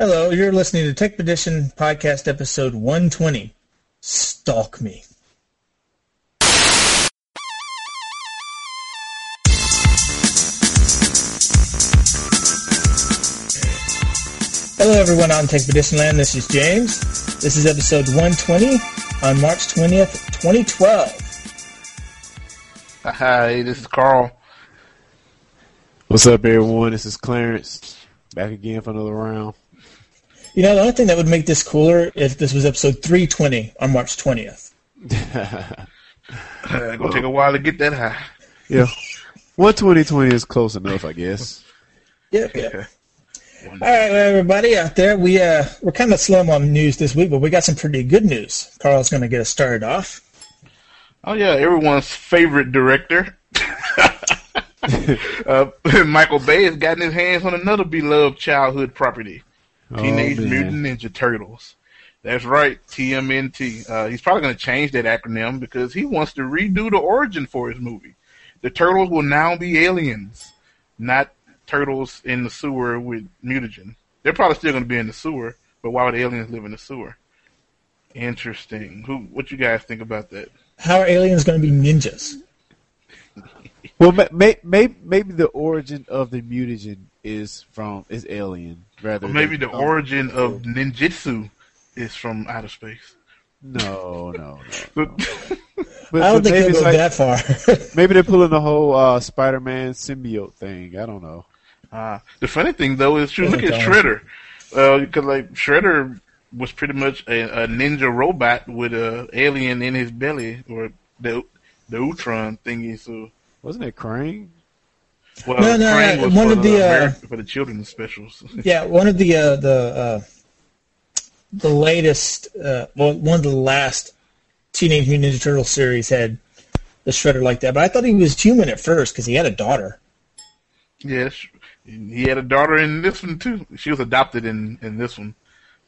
Hello, you're listening to Tech Edition Podcast Episode 120. Stalk Mii. Hello, everyone out in Tech Edition Land. This is James. This is episode 120 on March 20th, 2012. Hi, this is Carl. What's up, everyone? This is Clarence. Back again for another round. You know, the only thing that would make this cooler if this was episode 320 on March 20th. It's gonna take a while to get that high. Yeah. 12020 is close enough, I guess. Yep, yep. All right, well, everybody out there, we uh, we're kind of slow on news this week, but we got some pretty good news. Carl's going to get us started off. Oh yeah, everyone's favorite director, uh, Michael Bay, has gotten his hands on another beloved childhood property, Teenage Oh. Mutant Ninja Turtles. That's right, TMNT. Uh, he's probably going to change that acronym because he wants to redo the origin for his movie. The turtles will now be aliens, not turtles in the sewer with mutagen. They're probably still going to be in the sewer, but why would aliens live in the sewer? Interesting. Who? What you guys think about that? How are aliens going to be ninjas? Well, may, may, may, maybe the origin of the mutagen is from is alien rather. Or maybe than, the origin of ninjutsu is from outer space. No, no, no. But But, I don't but think maybe they'll go like, that far. maybe they're pulling the whole uh, Spider-Man symbiote thing. I don't know. uh, the funny thing though is, shoot, look at Doesn't Shredder. Uh, because like Shredder was pretty much a, a ninja robot with a alien in his belly, or the the Ultron thingy. So, Wasn't it Krang? Well, No, no, no, was one for of the, uh, Ameri- for the children's specials. yeah, one of the uh, the uh, the latest, uh, well, one of the last Teenage Mutant Ninja Turtle series had the Shredder like that, but I thought he was human at first because he had a daughter. yes, he had a daughter in this one too. She was adopted in in this one.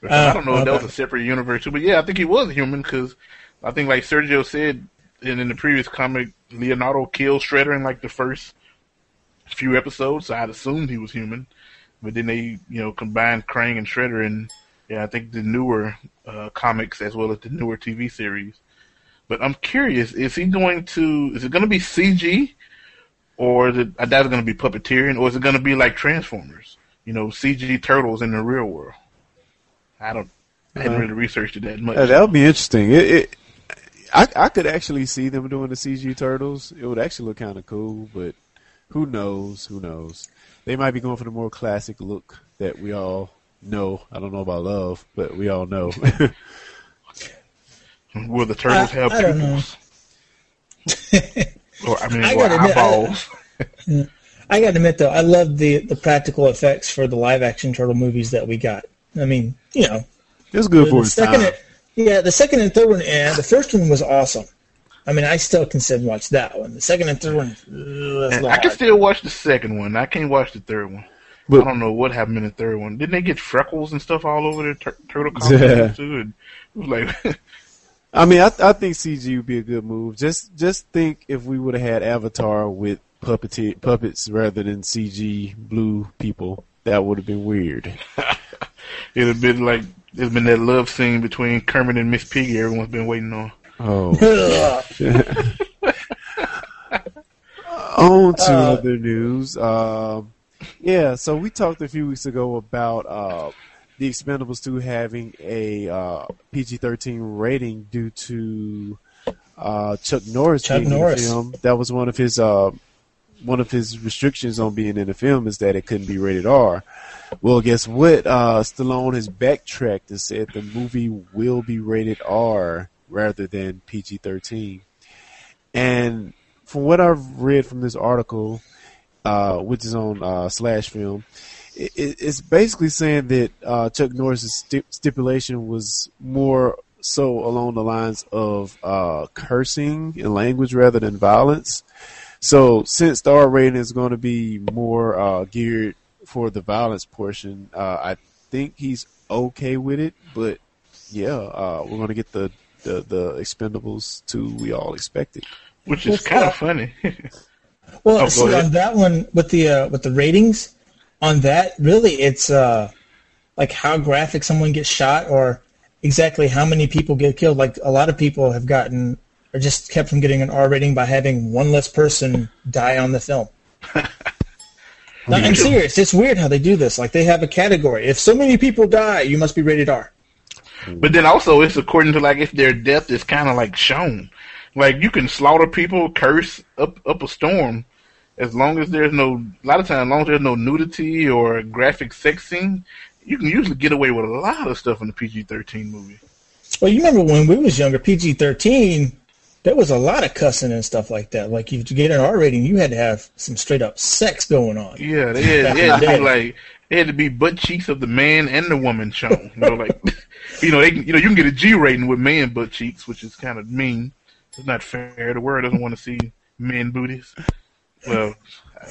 I don't know if that was a separate universe too, but yeah, I think he was human because I think like Sergio said in, in the previous comic, Leonardo killed Shredder in like the first few episodes. So I'd assumed he was human, but then they you know combined Krang and Shredder, and yeah, I think the newer uh, comics as well as the newer TV series. But I'm curious, is he going to? Is it going to be CG? or is it, I doubt it's going to be puppeteering, or is it going to be like Transformers? You know, CG turtles in the real world. I don't. I hadn't Uh, really researched it that much. Uh, that would be interesting. It, it, I, I could actually see them doing the CG turtles. It would actually look kind of cool, but who knows? Who knows? They might be going for the more classic look that we all know. I don't know about love, but we all know. Will the turtles I- have I don't know. pupils? or I mean, I or gotta admit, I- eyeballs? I got to admit though, I love the the practical effects for the live action turtle movies that we got. I mean, you know, it was good the, for the second, time. yeah, the second and third one, yeah, the first one was awesome. I mean, I still can sit and watch that one. The second and third one, ugh, that's a And little I can still watch the second one. I can't watch the third one. But- I don't know what happened in the third one. Didn't they get freckles and stuff all over their tur- turtle costumes Yeah. too? And it was like, I mean, I, I think CG would be a good move. Just just think if we would have had Avatar with puppeteer, puppets rather than CG blue people, that would have been weird. it'd have been like it's been that love scene between Kermit and Miss Piggy. Everyone's been waiting on. Oh. On to Uh, other news. Um, yeah, so we talked a few weeks ago about uh, the Expendables 2 having a uh, PG-13 rating due to uh, Chuck Norris Chuck being Norris. in the film. That was one of his uh, one of his restrictions on being in the film is that it couldn't be rated R. Well, guess what? Uh, Stallone has backtracked and said the movie will be rated R rather than PG-13. And from what I've read from this article, uh, which is on uh, Slash Film, it, it- it's basically saying that uh, Chuck Norris's sti- stipulation was more so along the lines of uh, cursing and language rather than violence. So since the R rating is going to be more uh, geared for the violence portion, uh, I think he's okay with it. But yeah, we're going to get the, the the Expendables two we all expected. which is kind of funny. Well, Oh, see, ahead. on that one with the uh, with the ratings, on that really it's uh, like how graphic someone gets shot or exactly how many people get killed. Like a lot of people have gotten or just kept from getting an R rating by having one less person die on the film. no, I'm serious. It's weird how they do this. Like they have a category. If so many people die, you must be rated R. But then also it's according to like if their death is kind of like shown. Like you can slaughter people, curse up up a storm, as long as there's no. A lot of times, as long as there's no nudity or graphic sex scene, you can usually get away with a lot of stuff in the PG-13 movie. Well, you remember when we was younger, PG-13, there was a lot of cussing and stuff like that. Like if you get an R rating, you had to have some straight up sex going on. Yeah, they had, they had to be like it had to be butt cheeks of the man and the woman shown. You know, like you know, they can, you know, you can get a G rating with man butt cheeks, which is kind of mean. It's not fair. The world doesn't want to see men booties. Well,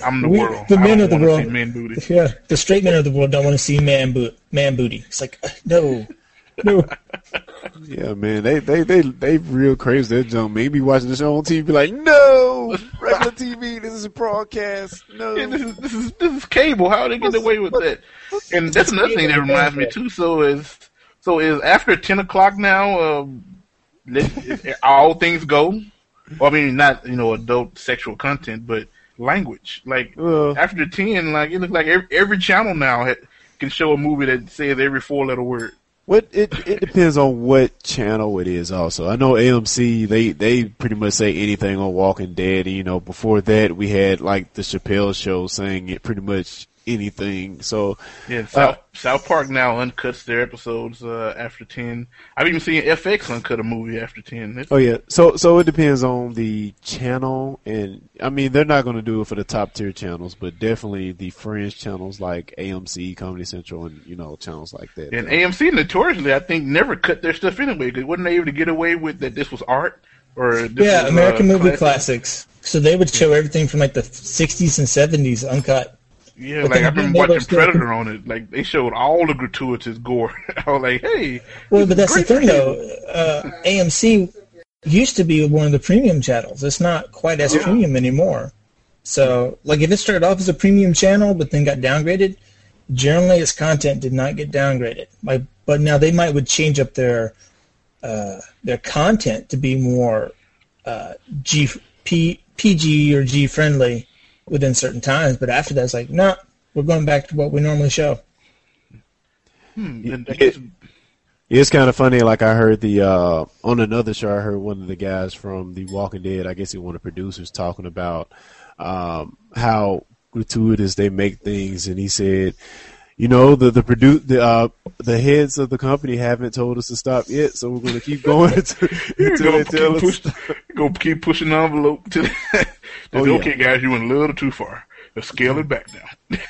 I'm the We- world. the men of the world. see men booties. Yeah, the straight men of the world don't want to see man boot, man booty. It's like uh, no, no. Yeah, man, they they they they real crazy. That junk. Maybe watching the show on TV, be like, no, regular TV. This is a broadcast. No. Yeah, this is this is this is cable. How are they getting away with that? And that's another thing that reminds me too. So is so is after ten o'clock now. Um, let, is- all things go. Well, I mean, not you know adult sexual content, but language. Like Uh, after ten, like it looks like every, every channel now ha- can show a movie that says every four letter word. What it it depends on what channel it is. Also, I know AMC they they pretty much say anything on Walking Dead. You know, before that we had like the Chappelle Show saying it pretty much anything. So Yeah, South South Park now uncuts their episodes uh, after ten. I've even seen FX uncut a movie after ten. It's, Oh yeah, so so it depends on the channel, and I mean they're not going to do it for the top tier channels, but definitely the fringe channels like AMC, Comedy Central, and you know channels like that. And AMC notoriously, I think, never cut their stuff anyway. Because wasn't they able to get away with that this was art or Yeah, was, American uh, movie classic? classics. So they would show everything from like the 60s and 70s uncut. Yeah, But like I again, remember they were watching still- Predator on it. Like they showed all the gratuitous gore. I was like, hey, Well, but that's the great thing though. Uh, AMC used to be one of the premium channels. It's not quite as Yeah. premium anymore. So, like, if it started off as a premium channel but then got downgraded, generally its content did not get downgraded. Like, but now they might would change up their uh, their content to be more uh, G P, PG or G friendly within certain times. But after that, it's like, no, we're going back to what we normally show. Hmm, it- It's kind of funny. Like I heard the uh, on another show, I heard one of the guys from The Walking Dead. I guess he one of the producers talking about um, how gratuitous they make things, and he said, you know, the the produ- the uh, the heads of the company haven't told us to stop yet, so we're going to keep going until, You're until they tell us. push, go keep pushing the envelope to the, Oh, yeah. okay, guys, you went a little too far. Let's scale it back down.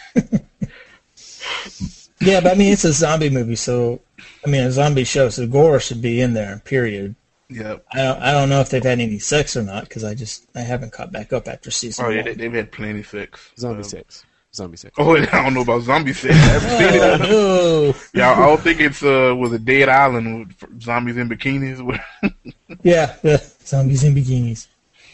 Yeah, but I mean, it's a zombie movie, so I mean, a zombie show, so gore should be in there. Period. yeah. I don't, I don't know if they've had any sex or not because I just I haven't caught back up after season Oh yeah, one. they, they've had plenty of sex. Zombie Uh, sex. Zombie sex. Oh, I don't know about zombie sex. I haven't seen it. Oh, no. Yeah, I don't think it's uh was a dead island with zombies in bikinis. Yeah, the zombies in bikinis.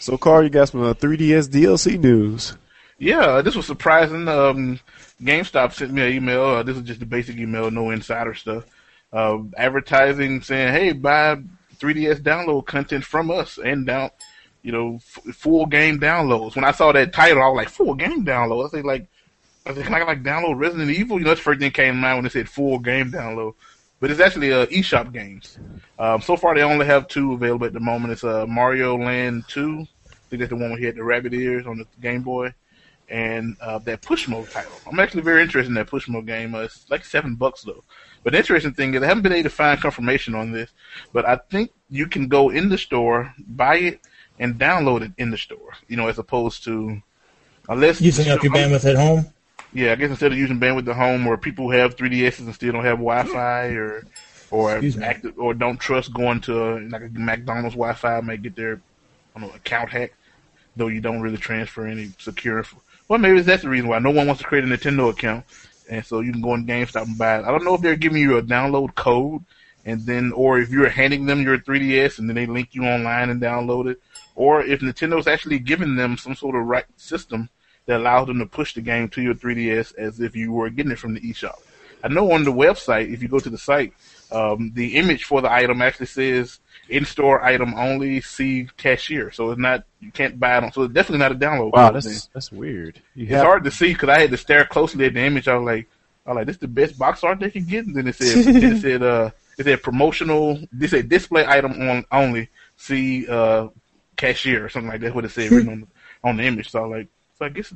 So, Carl, you got some uh, 3DS DLC news. yeah, this was surprising. Um, GameStop sent me an email. Uh, this is just the basic email, no insider stuff. Uh, advertising saying, "Hey, buy 3DS download content from us and down, you know, f- full game downloads." When I saw that title, I was like, "Full game download." I say like, I said, "Can I like download Resident Evil?" You know, that's the first thing came to mind when they said full game download. But it's actually uh, eShop games. Um, so far, they only have two available at the moment. It's uh, Mario Land 2. Think that's the one where he had the rabbit ears on the Game Boy. And uh, that Pushmo title. I'm actually very interested in that Pushmo game. Uh, it's like seven bucks though. But the interesting thing is, I haven't been able to find confirmation on this, but I think you can go in the store, buy it, and download it in the store. You know, as opposed to unless Using up your bandwidth at home. yeah, I guess instead of using bandwidth at home, or people who have 3DSs and still don't have Wi-Fi, or or active, or don't trust going to like a McDonald's Wi-Fi, may get their I don't know account hacked, though you don't really transfer any secure. Well, maybe that's the reason why no one wants to create a Nintendo account, and so you can go in GameStop and buy it. I don't know if they're giving you a download code, and then or if you're handing them your 3DS and then they link you online and download it, or if Nintendo's actually giving them some sort of right system that allows them to push the game to your 3DS as if you were getting it from the eShop. I know on the website, if you go to the site, um, the image for the item actually says in-store item only. See cashier. So it's not you can't buy it on. So it's definitely not a download. Wow, that's thing. that's weird. You It's have- hard to see because I had to stare closely at the image. I was like, I was like, this is the best box art they can get. And then it said, it said, uh, it said promotional. This said display item on only. See, uh, cashier or something like that. What it said written on the, on the image. So I like, so I guess,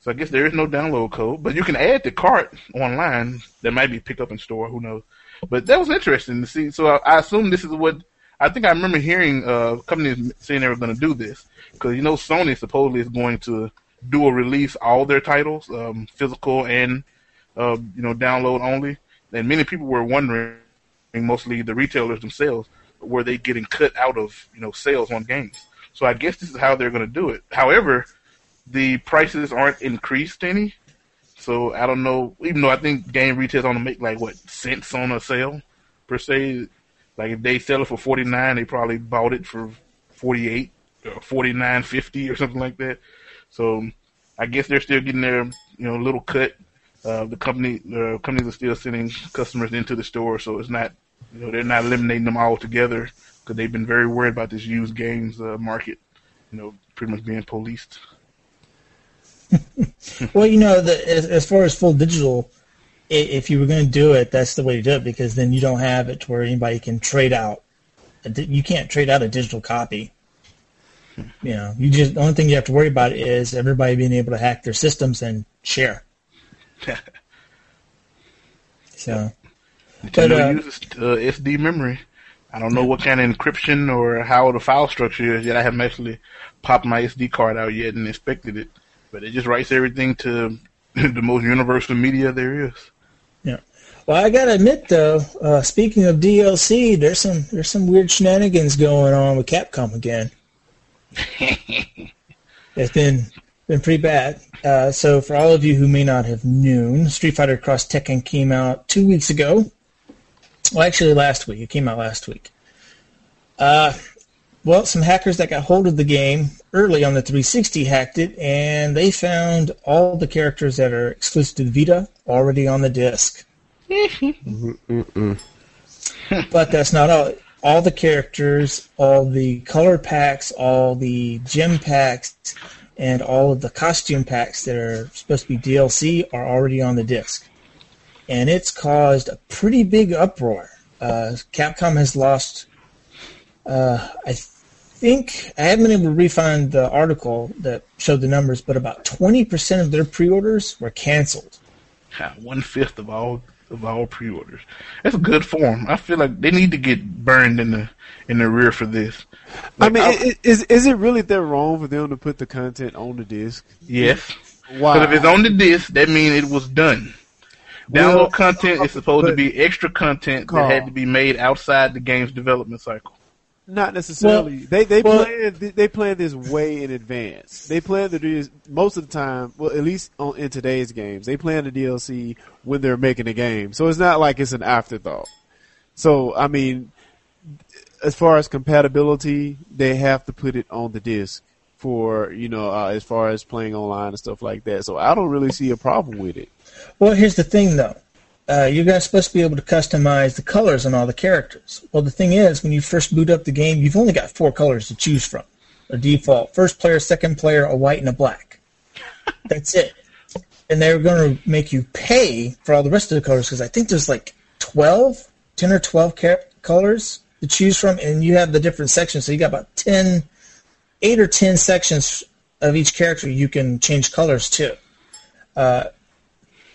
so I guess there is no download code, but you can add the cart online. That might be pick up in store. Who knows? But that was interesting to see. So I, I assume this is what I think I remember hearing uh, companies saying they were going to do this because you know Sony supposedly is going to dual release all their titles, um, physical and uh, you know download only. And many people were wondering, mostly the retailers themselves, were they getting cut out of you know sales on games? So I guess this is how they're going to do it. However, the prices aren't increased any. So I don't know. Even though I think game retail's on to make like what cents on a sale per se. Like if they sell it for forty nine, they probably bought it for forty eight or forty nine fifty or something like that. So I guess they're still getting their you know little cut. Uh, the company the companies are still sending customers into the store, so it's not you know they're not eliminating them all together because they've been very worried about this used games uh, market. You know, pretty much being policed. Well, you know, the, as, as far as full digital, if you were going to do it, that's the way to do it because then you don't have it to where anybody can trade out. You can't trade out a digital copy. You know, you just the only thing you have to worry about is everybody being able to hack their systems and share. So, Nintendo But, uh, uses uh, SD memory. I don't know what kind of encryption or how the file structure is yet. I haven't actually popped my SD card out yet and inspected it, but it just writes everything to the most universal media there is. yeah. Well, I gotta admit though, uh, speaking of DLC, there's some there's some weird shenanigans going on with Capcom again. it's been been pretty bad. Uh, so for all of you who may not have known, Street Fighter Cross Tekken came out two weeks ago. Well, actually, last week. It came out last week. Uh, well, some hackers that got hold of the game early on the 360 hacked it, and they found all the characters that are exclusive to the Vita already on the disc. but that's not all. All the characters, all the color packs, all the gem packs, and all of the costume packs that are supposed to be DLC are already on the disc. And it's caused a pretty big uproar. Uh, Capcom has lost, uh, I think, I haven't been able to refine the article that showed the numbers, but about 20% of their pre orders were canceled. One fifth of all of all pre-orders. That's a good form. I feel like they need to get burned in the in the rear for this. I Like, mean, I- i- i- is is it really that wrong for them to put the content on the disc? yes. Why? Because if it's on the disc, that means it was done. Download Well, content is supposed to be extra content Carl. that had to be made outside the game's development cycle. Not necessarily. they they well- plan they plan this way in advance. They plan to do this most of the time. Well, at least on, in today's games, they plan the DLC when they're making the game. So it's not like it's an afterthought. So I mean, as far as compatibility, they have to put it on the disc for you know uh, as far as playing online and stuff like that. So I don't really see a problem with it. Well, here's the thing, though. Uh, you're guys supposed to be able to customize the colors on all the characters. Well, the thing is, when you first boot up the game, you've only got four colors to choose from. A default first player, second player, a white, and a black. That's it. And they're going to make you pay for all the rest of the colors because I think there's like 12, 10 or 12 car- colors to choose from, and you have the different sections. So you got about 10, 8 or 10 sections of each character you can change colors to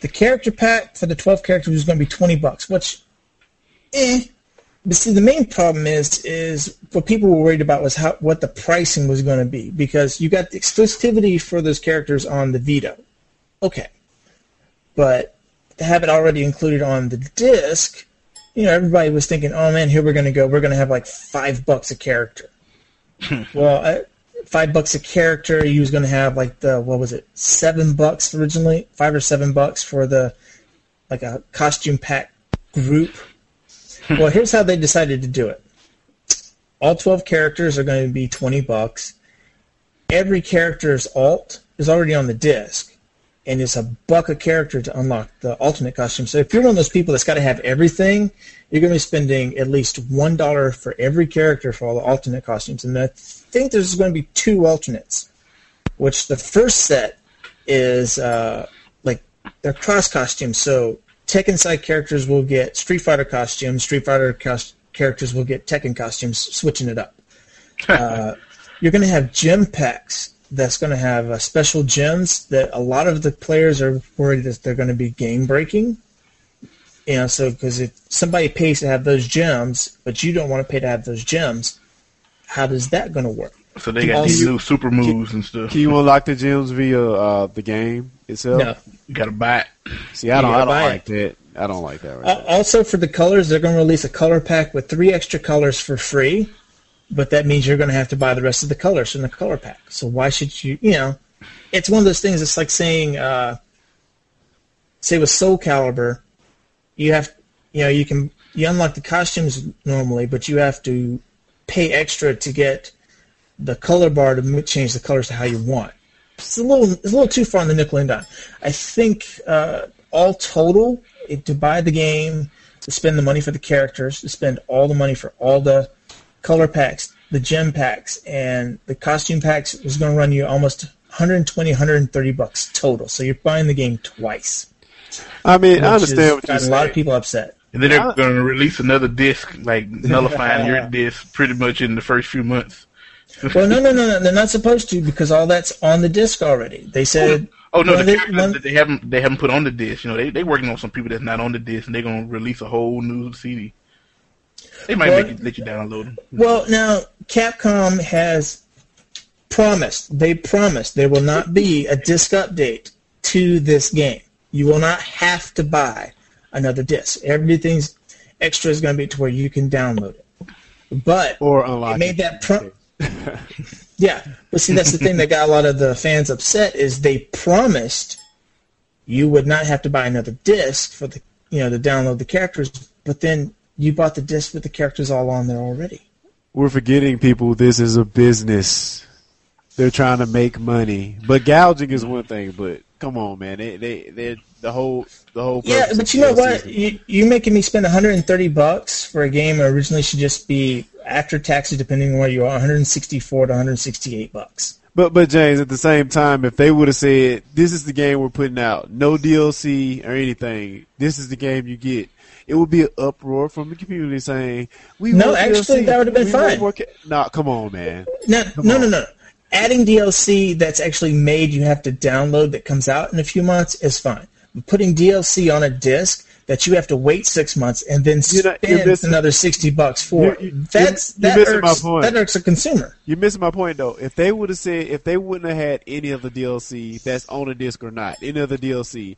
the character pack for the 12 characters was going to be 20 bucks, which, eh. But see, the main problem is, is what people were worried about was how what the pricing was going to be because you got the exclusivity for those characters on the Vita, okay, but to have it already included on the disc, you know, everybody was thinking, oh man, here we're going to go, we're going to have like five bucks a character. well, uh, five bucks a character. He was going to have like the what was it, seven bucks originally, five or seven bucks for the like a costume pack group. Hmm. well, here's how they decided to do it. All twelve characters are going to be twenty bucks. Every character's alt is already on the disc, and it's a buck a character to unlock the alternate costume. So if you're one of those people that's got to have everything, you're going to be spending at least one dollar for every character for all the alternate costumes. And I think there's going to be two alternates, which the first set is uh, like they're cross costumes. So Tekken side characters will get Street Fighter costumes. Street Fighter cos- characters will get Tekken costumes, switching it up. uh, you're going to have gem packs that's going to have uh, special gems that a lot of the players are worried that they're going to be game breaking. You know, so because if somebody pays to have those gems, but you don't want to pay to have those gems, how does that going to work? So they got these new super moves and stuff. Can you unlock the gems via uh, the game itself? No. You got to buy it. See, I don't, I don't buy like that. I don't like that. Right Al- Also, for the colors, they're going to release a color pack with three extra colors for free, but that means you're going to have to buy the rest of the colors from the color pack. So why should you? You know, it's one of those things. It's like saying, uh, say with Soul Calibur, you have, you know, you can you unlock the costumes normally, but you have to pay extra to get the color bar to change the colors to how you want. It's a little, it's a little too far on the nickel and dime. I think uh, all total, it, to buy the game, to spend the money for the characters, to spend all the money for all the color packs, the gem packs, and the costume packs is going to run you almost 120, 130 bucks total. So you're buying the game twice. I mean, I understand what you're gotten a lot of people upset. And then they're going to release another disc, like nullifying your disc pretty much in the first few months. Well, no, no, no, no, they're not supposed to because all that's on the disc already. They said. Oh no, the they- characters that they haven't they haven't put on the disc. You know, they they working on some people that's not on the disc, and they're gonna release a whole new CD. They might Well- make it, let you download them. Well, now Capcom has promised. They promised there will not be a disc update to this game. You will not have to buy another disc. Everything's extra is going to be to where you can download it. But Or unlock it made it. that pro- yeah, but see that's the thing that got a lot of the fans upset is they promised you would not have to buy another disc for the you know to download the characters, but then you bought the disc with the characters all on there already. We're forgetting people. This is a business. They're trying to make money, but gouging is one thing. But come on, man, they they they the whole the whole. Yeah, but you know what? You, you're making me spend 130 bucks for a game that originally should just be after taxes, depending on where you are, 164 to 168 bucks. But but James, at the same time, if they would have said, "This is the game we're putting out, no DLC or anything. This is the game you get," it would be an uproar from the community saying, "We No, actually, DLC. that would have been We fine. ca-" Nah, come on, man. No, no, on. no, no. Adding DLC that's actually made you have to download that comes out in a few months is fine. But putting DLC on a disc that you have to wait six months and then You're not- you're missing- another 60 bucks for You- you- that's you're that irks, point. that irks a consumer. You're missing my point though. If they would have said, if they wouldn't have had any of the DLC that's on a disc or not, any of the DLC,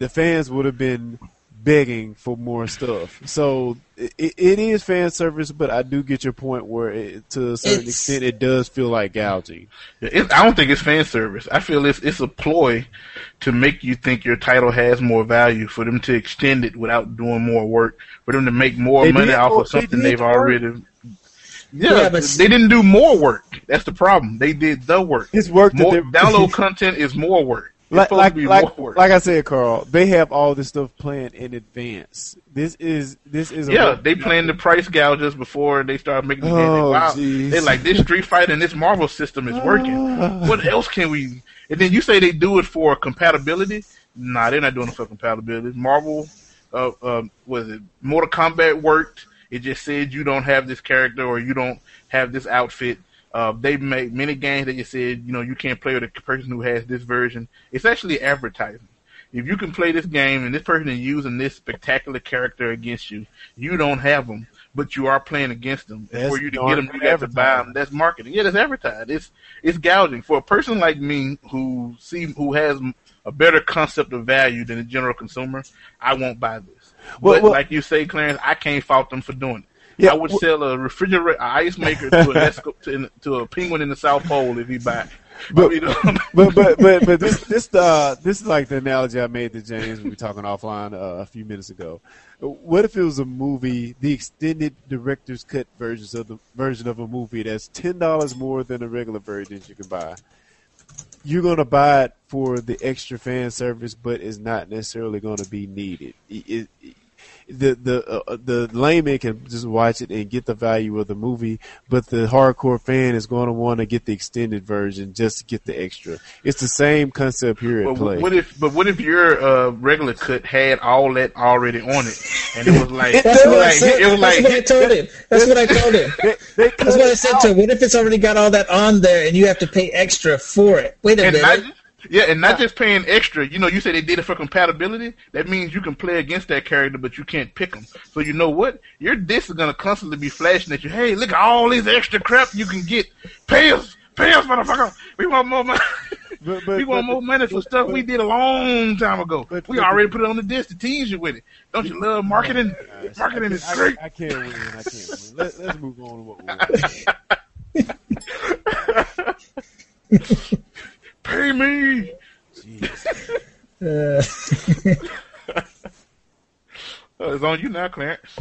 the fans would have been begging for more stuff. So it, it is fan service, but I do get your point where, it, to a certain It's- extent, it does feel like gouging. It, I don't think it's fan service. I feel it's it's a ploy to make you think your title has more value for them to extend it without doing more work, for them to make more They money did off more- of something they they've already. Yeah, Yeah, but- they didn't do more work. That's the problem. They did the work. It's work More, they're- download content is more work. Like, like, like, like I said, Carl, they have all this stuff planned in advance. This is this is a Yeah, they planned the price gouges before they started making the. Oh, wow, they like this Street Fighter and this Marvel system is working. what else can we? And then you say they do it for compatibility? Nah, they're not doing it for compatibility. Marvel, uh, um, was it Mortal Kombat worked? It just said you don't have this character or you don't have this outfit. Uh, they make many games that you said you know you can't play with a person who has this version. It's actually advertising. If you can play this game and this person is using this spectacular character against you, you don't have them, but you are playing against them. And That's for you to get them, you have to buy them. That's marketing. Yeah, that's advertised. It's it's gouging for a person like me who see who has a better concept of value than the general consumer. I won't buy this. Well, but well- like you say, Clarence, I can't fault them for doing it. Yeah, I would well- sell a refrigerator, a ice maker to, an Esco, to, to a penguin in the South Pole if he buy. it. But- but but but but this this uh this is like the analogy I made to James we were talking offline uh, a few minutes ago. What if it was a movie, the extended director's cut versions of the version of a movie that's ten dollars more than the regular version you can buy? you're going to buy it for the extra fan service, but it's not necessarily going to be needed. It, it, the the uh, uh, the layman can just watch it and get the value of the movie, but the hardcore fan is going to want to get the extended version just to get the extra. It's the same concept here at But play. what if? But what if your uh, regular cut had all that already on it, and it was like it That's was what I like said. it was That's what I told him. That's what I told him. They- they cut That's what I said out. to him. What if it's already got all that on there and you have to pay extra for it? Wait a and not, minute. Yeah, and not just paying extra. You know, you say they did it for compatibility. That means you can play against that character, but you can't pick them. So you know what? Your disc is gonna constantly be flashing at you. Hey, look at all this extra crap you can get. Pay us, pay us, motherfucker. We want more money. But- but- we want but- more money for but- stuff but- we did a long time ago. But- we but- already put it on the disc to tease you with it. Don't you love marketing? Marketing is I, great. I can't win. I can't win. Let, let's move on to what we're Pay me. Jeez. Uh, Uh, it's on you now, Clarence.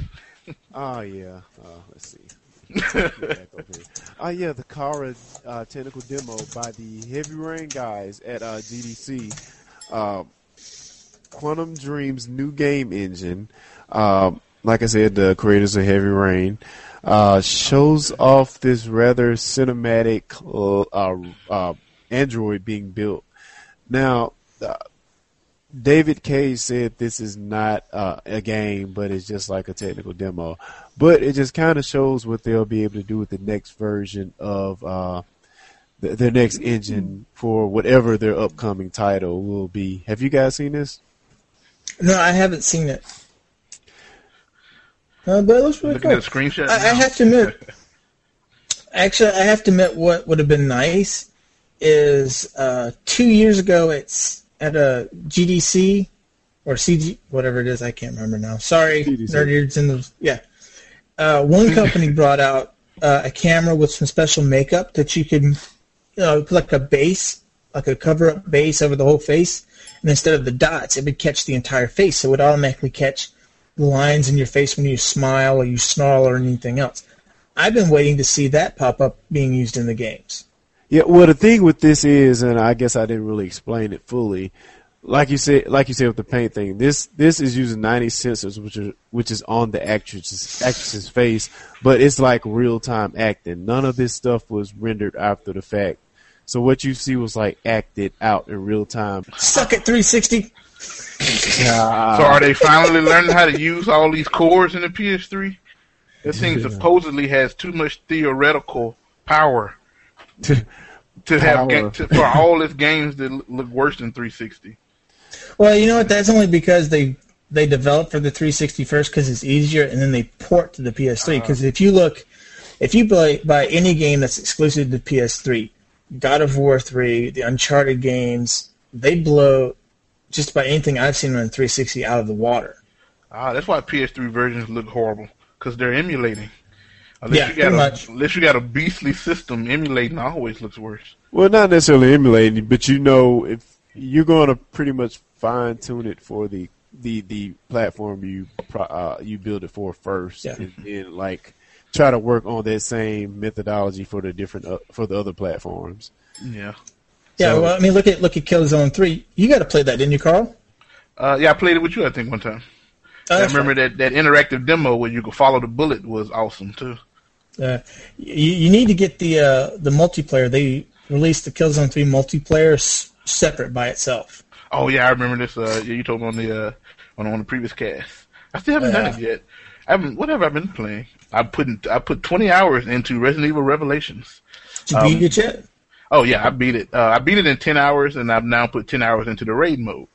Oh yeah. Uh, let's see. Get back up here. Oh yeah, the Kara uh, technical demo by the Heavy Rain guys at uh, GDC. Uh, Quantic Dream's new game engine. Um, like I said, the creators of Heavy Rain uh, shows off this rather cinematic uh, uh, uh, android being built. Now, uh, David Cage said this is not uh, a game, but it's just like a technical demo. But it just kind of shows what they'll be able to do with the next version of uh, the, their next engine for whatever their upcoming title will be. Have you guys seen this? no, I haven't seen it. Uh, but it looks really Looking cool. at the screenshot. I, I have to admit, actually, I have to admit, what would have been nice is uh, two years ago it's at a GDC or CG, whatever it is, I can't remember now. Sorry, nerds in the yeah. Uh, one company brought out uh, a camera with some special makeup that you could, you know, like a base, like a cover-up base over the whole face, and instead of the dots, it would catch the entire face. So it would automatically catch the lines in your face when you smile or you snarl or anything else. I've been waiting to see that pop up being used in the games. Yeah, well, the thing with this is, and I guess I didn't really explain it fully. Like you said, like you said with the paint thing, this this is using 90 sensors, which are which is on the actress's actress's face, but it's like real time acting. None of this stuff was rendered after the fact. So what you see was like acted out in real time. Suck it 360. So are they finally learning how to use all these cores in the PS3? This thing supposedly has too much theoretical power to to have ga- to, for all its games that look- worse than 360. Well, you know what? That's only because they they develop for the 360 first because it's easier, and then they port to the PS3. Because if you look, if you buy, buy any game that's exclusive to PS3, God of War 3, the Uncharted games, they blow just about anything I've seen on 360 out of the water. Ah, that's why PS3 versions look horrible because they're emulating. Unless Yeah, you got pretty a, much. Unless you got a beastly system, emulating always looks worse. Well, not necessarily emulating, but you know, if you're going to pretty much fine tune it for the the the platform you uh, you build it for first, Yeah. and then like try to work on that same methodology for the different uh, for the other platforms. Yeah. Yeah, So- well, I mean, look at look at Killzone 3. You got to play that, didn't you, Carl? Uh, yeah, I played it with you, I think, one time. Uh, I remember that, that interactive demo where you could follow the bullet was awesome, too. Uh, you, you need to get the uh, the multiplayer. They released the Killzone 3 multiplayer s- separate by itself. Oh, yeah, I remember this. Uh, yeah, you told me on the, uh, on, on the previous cast. I still haven't done it yet. I haven't, what have I been playing? I put, I put 20 hours into Resident Evil Revelations. Did you Um, beat it yet? Oh yeah, I beat it. Uh, I beat it in ten hours, and I've now put ten hours into the raid mode.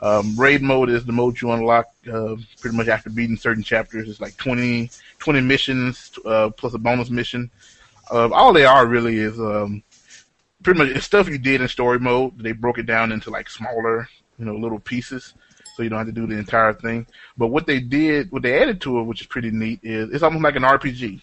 Um, raid mode is the mode you unlock uh, pretty much after beating certain chapters. It's like 20, 20 missions uh, plus a bonus mission. Uh, all they are really is um, pretty much stuff you did in story mode. They broke it down into like smaller, you know, little pieces, so you don't have to do the entire thing. But what they did, what they added to it, which is pretty neat, is it's almost like an RPG.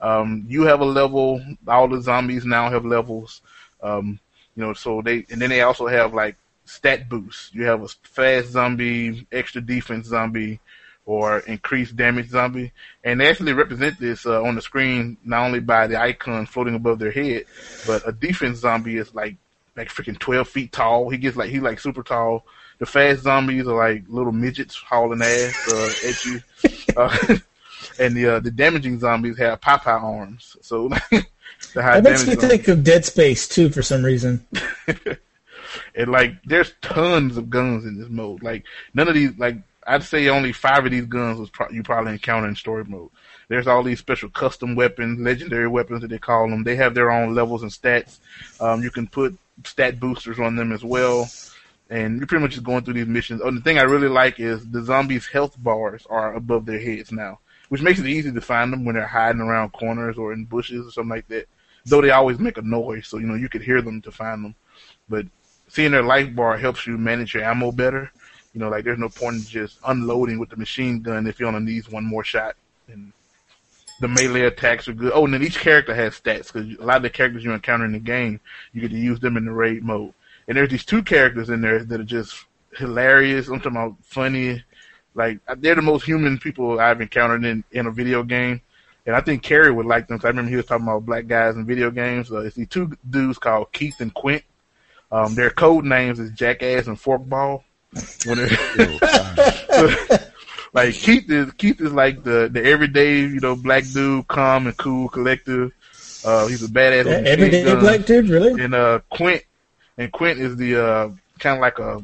Um, you have a level. All the zombies now have levels. Um, you know, so they and then they also have like stat boosts. You have a fast zombie, extra defense zombie, or increased damage zombie, and they actually represent this uh, on the screen not only by the icon floating above their head, but a defense zombie is like like freaking twelve feet tall. He gets like he's like super tall. The fast zombies are like little midgets hauling ass uh, at you, uh, and the uh, the damaging zombies have Popeye arms. So that makes me think of Dead Space too for some reason. and like, there's tons of guns in this mode. Like none of these, like I'd say only five of these guns was pro- you probably encounter in story mode. There's all these special custom weapons, legendary weapons that they call them. They have their own levels and stats. Um, you can put stat boosters on them as well. And you're pretty much just going through these missions. Oh, the thing I really like is the zombies' health bars are above their heads now, which makes it easy to find them when they're hiding around corners or in bushes or something like that. Though they always make a noise, so you know you could hear them to find them. But seeing their life bar helps you manage your ammo better. You know, like there's no point in just unloading with the machine gun if you only need one more shot. And the melee attacks are good. Oh, and then each character has stats because a lot of the characters you encounter in the game, you get to use them in the raid mode. And there's these two characters in there that are just hilarious. I'm talking about funny. Like they're the most human people I've encountered in in a video game. And I think Kerry would like them. I remember he was talking about black guys in video games. Uh, it's these two dudes called Keith and Quint. Um, their code names is Jackass and Forkball. Like Keith is Keith is like the the everyday you know black dude, calm and cool, collective. Uh, he's a badass. Yeah, everyday black dude, really. And uh, Quint and Quint is the uh, kind of like a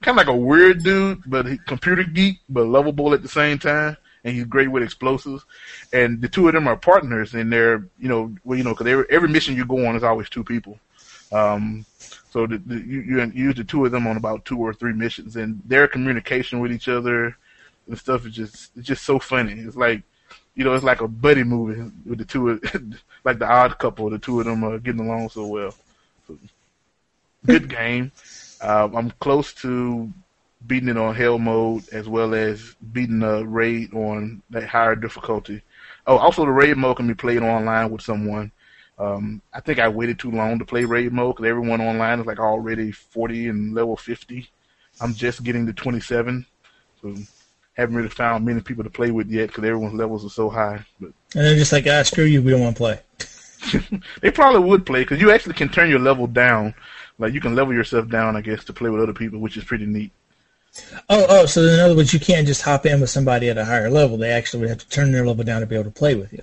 kind of like a weird dude, but he, computer geek, but lovable at the same time. And he's great with explosives. And the two of them are partners, and they're you know well you know because every, every mission you go on is always two people. Um, so the, the, you, you use the two of them on about two or three missions, and their communication with each other and stuff is just it's just so funny. It's like you know, it's like a buddy movie with the two of like the odd couple, the two of them are getting along so well. So, good game. Uh, I'm close to beating it on hell mode as well as beating the raid on that higher difficulty. Oh, also the raid mode can be played online with someone. Um, I think I waited too long to play raid mode because everyone online is like already 40 and level 50. I'm just getting to 27, so haven't really found many people to play with yet because everyone's levels are so high. But and they're just like, ah, screw you, we don't want to play. they probably would play because you actually can turn your level down. Like you can level yourself down, I guess, to play with other people, which is pretty neat. Oh, oh, so in other words, you can't just hop in with somebody at a higher level. They actually would have to turn their level down to be able to play with you.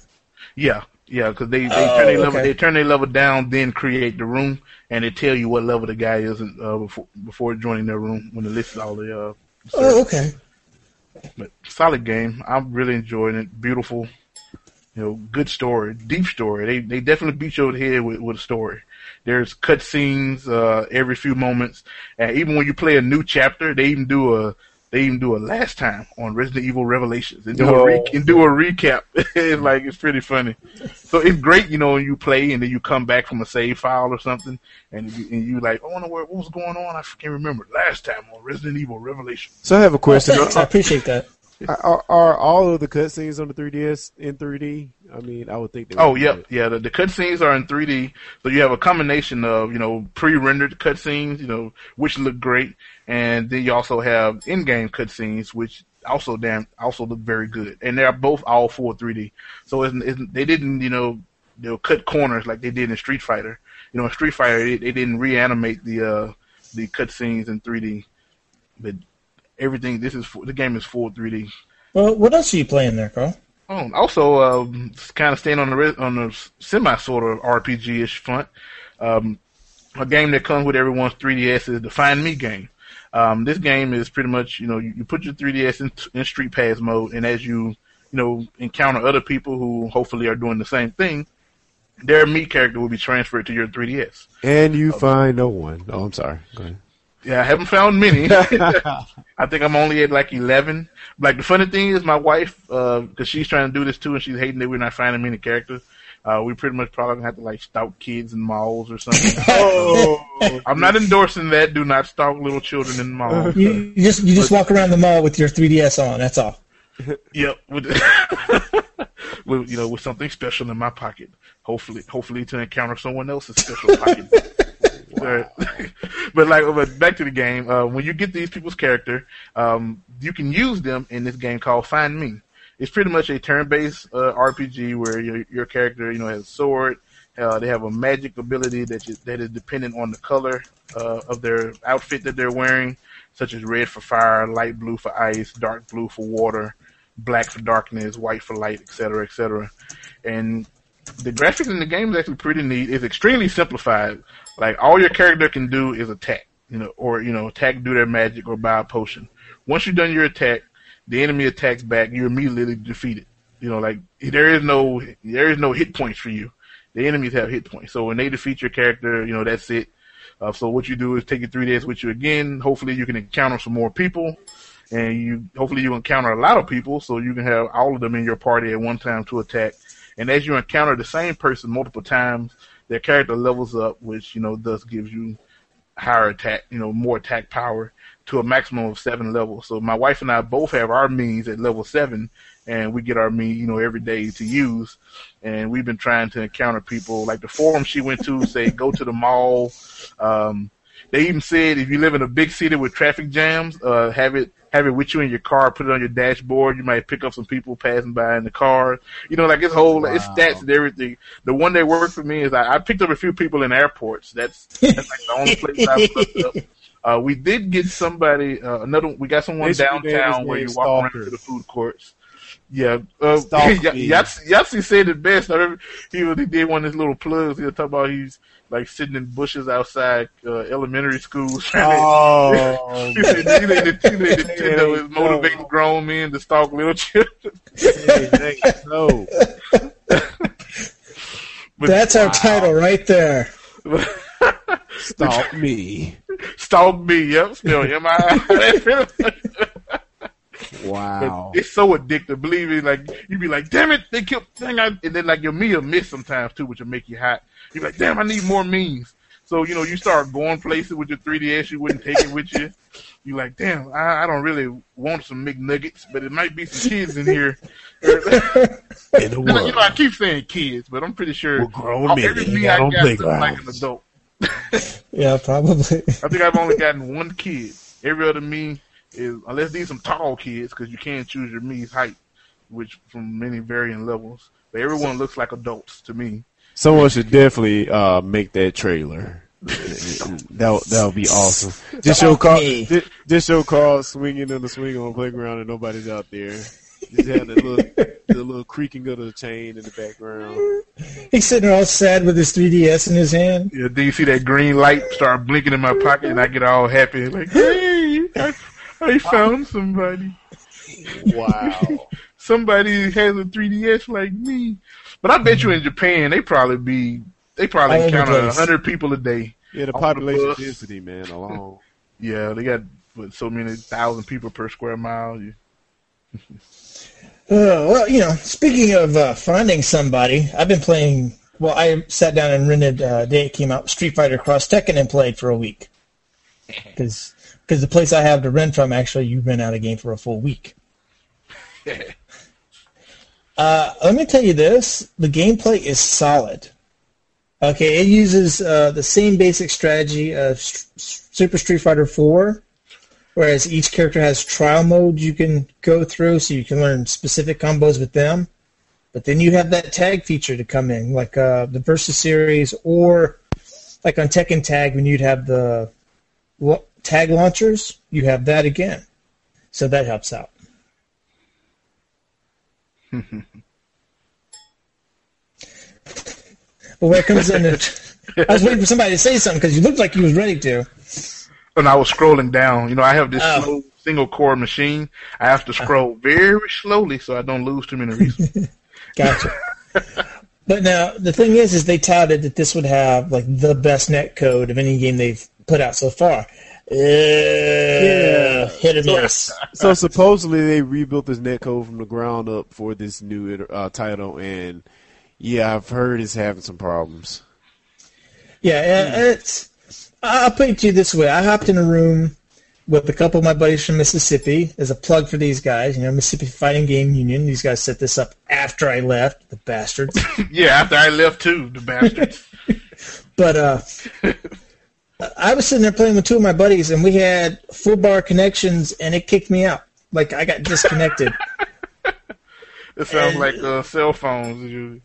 Yeah, yeah, because they, they oh, turn their level they turn their level down, then create the room, and they tell you what level the guy is uh, before before joining their room when they list all the. Uh, oh, okay. But solid game. I'm really enjoying it. Beautiful, you know, good story, deep story. They they definitely beat you over the head with, with a story. There's cutscenes uh, every few moments, and even when you play a new chapter, they even do a they even do a last time on Resident Evil Revelations and do a re- and do a recap. it's like it's pretty funny. So it's great, you know, when you play and then you come back from a save file or something, and you, and you like, oh, no, what was going on? I can't remember. Last time on Resident Evil Revelations. So I have a question. Oh, I appreciate that. Are, are, all of the cutscenes on the 3DS in 3D? I mean, I would think. They oh, yep, yeah. The, the cutscenes are in 3D, so you have a combination of you know pre-rendered cutscenes, you know, which look great, and then you also have in-game cutscenes, which also damn also look very good, and they're both all full 3D. So it's, it's, they didn't you know they'll cut corners like they did in Street Fighter. You know, in Street Fighter they, they didn't reanimate the uh, the cutscenes in 3D, but everything. This is the game is full 3D. Well, what else are you playing there, Carl? Oh, also, um, kind of staying on the on the semi sort of RPG ish front. Um, a game that comes with everyone's 3DS is the Find Mii game. Um, this game is pretty much, you know, you, you put your 3DS in, in, Street Pass mode, and as you, you know, encounter other people who hopefully are doing the same thing, their Mii character will be transferred to your 3DS. And you okay. find no one. Oh, I'm sorry. Go ahead. Yeah, I haven't found many. I think I'm only at like 11. Like the funny thing is, my wife, because uh, she's trying to do this too, and she's hating that we're not finding many characters. Uh, we pretty much probably gonna have to like stalk kids in malls or something. oh, I'm not endorsing that. Do not stalk little children in malls. You, you just you just but, walk around the mall with your 3ds on. That's all. Yep. With, with, you know, with something special in my pocket. Hopefully, hopefully to encounter someone else's special pocket. but like, but back to the game. Uh, when you get these people's character, um, you can use them in this game called Find Mii. It's pretty much a turn-based uh, RPG where your your character, you know, has a sword, Uh, they have a magic ability that is, that is dependent on the color uh, of their outfit that they're wearing, such as red for fire, light blue for ice, dark blue for water, black for darkness, white for light, etc., etc. And the graphics in the game is actually pretty neat. It's extremely simplified. Like all your character can do is attack, you know, or you know, attack, do their magic, or buy a potion. Once you've done your attack, the enemy attacks back. You're immediately defeated. You know, like there is no there is no hit points for you. The enemies have hit points. So when they defeat your character, you know that's it. Uh, so what you do is take your 3DS with you again. Hopefully you can encounter some more people, and you hopefully you encounter a lot of people, so you can have all of them in your party at one time to attack. And as you encounter the same person multiple times, their character levels up, which you know thus gives you higher attack, you know, more attack power to a maximum of seven levels. So my wife and I both have our Miis at level seven, and we get our Mii, you know, every day to use. And we've been trying to encounter people like the forum she went to say go to the mall. Um, they even said if you live in a big city with traffic jams, uh, have it have it with you in your car, put it on your dashboard. You might pick up some people passing by in the car. You know, like it's whole, wow. it's stats and everything. The one that worked for me is I, I picked up a few people in airports. That's that's like the only place I've looked up. Uh, we did get somebody, uh, another, we got someone downtown where you walk around to the food courts. Yeah, uh, Yahtzee said it best. I remember he, he did one of his little plugs. He was talking about he's like sitting in bushes outside uh, elementary schools. Oh, he said, he said, Nintendo is motivating grown men to stalk little children. no. That's our wow. title right there. Stalk Mii. Stalk Mii. Yep. Still M I. Wow. But it's so addictive. Believe me, like you'd be like, damn it, they killed the thing I and then like your meal miss sometimes too, which will make you hot. You're like, damn, I need more Miis. So, you know, you start going places with your 3DS you wouldn't take it with you. You're like, damn, I, I don't really want some McNuggets, but it might be some kids in here. in the world. You know, I keep saying kids, but I'm pretty sure We're grown men. Me I got like an adult. yeah, probably. I think I've only gotten one kid. Every other Mii is unless these some tall kids because you can't choose your Mii's height, which from many varying levels. But everyone looks like adults to me. Someone should definitely uh, make that trailer. that that would be awesome. Just show Carl, just, just show Carl swinging in the swing on the playground and nobody's out there. Just have the little, the little creaking of the chain in the background. He's sitting all sad with his 3DS in his hand. Yeah, then you see that green light start blinking in my pocket, and I get all happy, like, "Hey, I, I found somebody!" Wow. somebody has a 3DS like me. But I bet you in Japan they probably be they probably encounter hundred people a day. Yeah, the population the density, man, alone. yeah, they got what, so many thousand people per square mile. uh, well, you know, speaking of uh, finding somebody, I've been playing. Well, I sat down and rented uh, day it came out Street Fighter Cross Tekken and played for a week. Because because the place I have to rent from actually you rent out a game for a full week. Uh, let me tell you this: the gameplay is solid. Okay, it uses uh, the same basic strategy of Super Street Fighter 4, whereas each character has trial modes you can go through, so you can learn specific combos with them. But then you have that tag feature to come in, like uh, the Versus series, or like on Tekken Tag when you'd have the tag launchers, you have that again. So that helps out. but where comes in it? I was waiting for somebody to say something because you looked like you was ready to. And I was scrolling down. You know, I have this oh. slow single core machine. I have to uh-huh. scroll very slowly so I don't lose too many resources. gotcha. but now the thing is, is they touted that this would have like the best net code of any game they've put out so far. Uh, yeah, hit or miss. So, supposedly they rebuilt this netcode from the ground up for this new uh, title, and yeah, I've heard it's having some problems. Yeah, hmm. it's. I'll put it to you this way: I hopped in a room with a couple of my buddies from Mississippi as a plug for these guys. You know, Mississippi Fighting Game Union. These guys set this up after I left. The bastards. yeah, after I left too. The bastards. but uh, I was sitting there playing with two of my buddies, and we had full bar connections, and it kicked me out. Like I got disconnected. it sounds and, like uh, cell phones.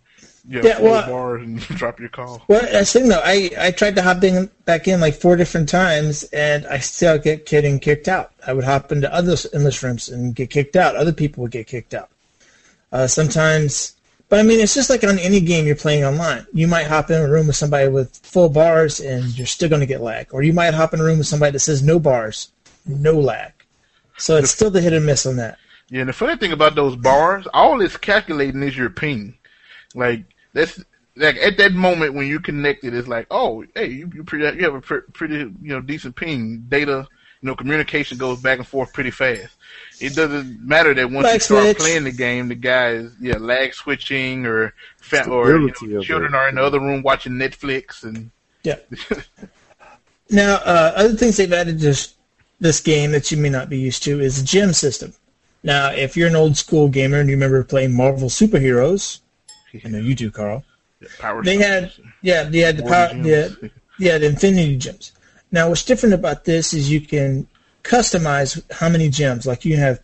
Yeah, Yeah, full well- bars and drop your call. Well, that's the thing though. I, I tried to hop in back in like four different times, and I still get getting kicked out. I would hop into other endless rooms and get kicked out. Other people would get kicked out. Uh, sometimes, but I mean, it's just like on any game you're playing online. You might hop in a room with somebody with full bars, and you're still going to get lag. Or you might hop in a room with somebody that says no bars, no lag. So it's still the hit and miss on that. Yeah, and the funny thing about those bars, all it's calculating is your ping. Like that's like at that moment when you connected, it's like, oh, hey, you you pretty you have a pre- pretty you know decent ping. Data, you know, communication goes back and forth pretty fast. It doesn't matter that once Lag you start switch. playing the game, the guy is yeah lag switching or fa- or you Stability know, children it. are in the other room watching Netflix and Yeah. now, uh, other things they've added to this, this game that you may not be used to is the gem system. Now, if you're an old school gamer and you remember playing Marvel superheroes, I know you do, Carl. power. They had, yeah, they had the power, gems. the, yeah, the Infinity Gems. Now, what's different about this is you can customize how many gems. Like you have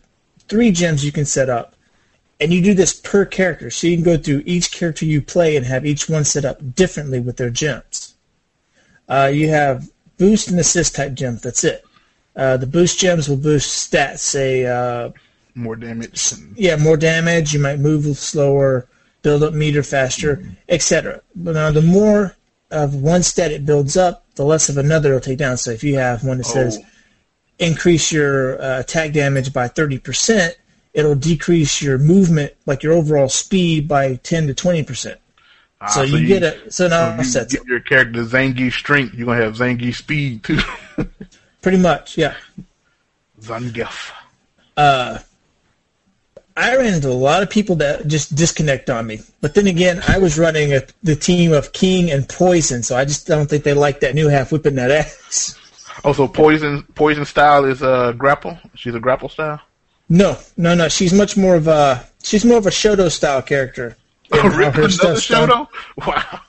three gems you can set up, and you do this per character. So you can go through each character you play and have each one set up differently with their gems. Uh, you have boost and assist type gems. That's it. Uh, the boost gems will boost stats. Say, uh, more damage. And, yeah, more damage. You might move slower, build up meter faster, etc. But now, the more of one stat it builds up, the less of another it'll take down. So if you have one that says Oh. increase your uh, attack damage by thirty percent, it'll decrease your movement, like your overall speed, by ten to twenty percent. ah, So you get a so now you offsets get your character Zangief strength. You're gonna have Zangief speed too. pretty much. Yeah. Zangief. I ran into a lot of people that just disconnect on me. But then again, I was running a, the team of King and Poison, so I just don't think they like that new half whipping that ass. Also, poison poison style is uh, grapple. She's a grapple style. No, no, no. She's much more of a she's more of a Shoto style character. Oh, really? her Another stuff's show done. Wow.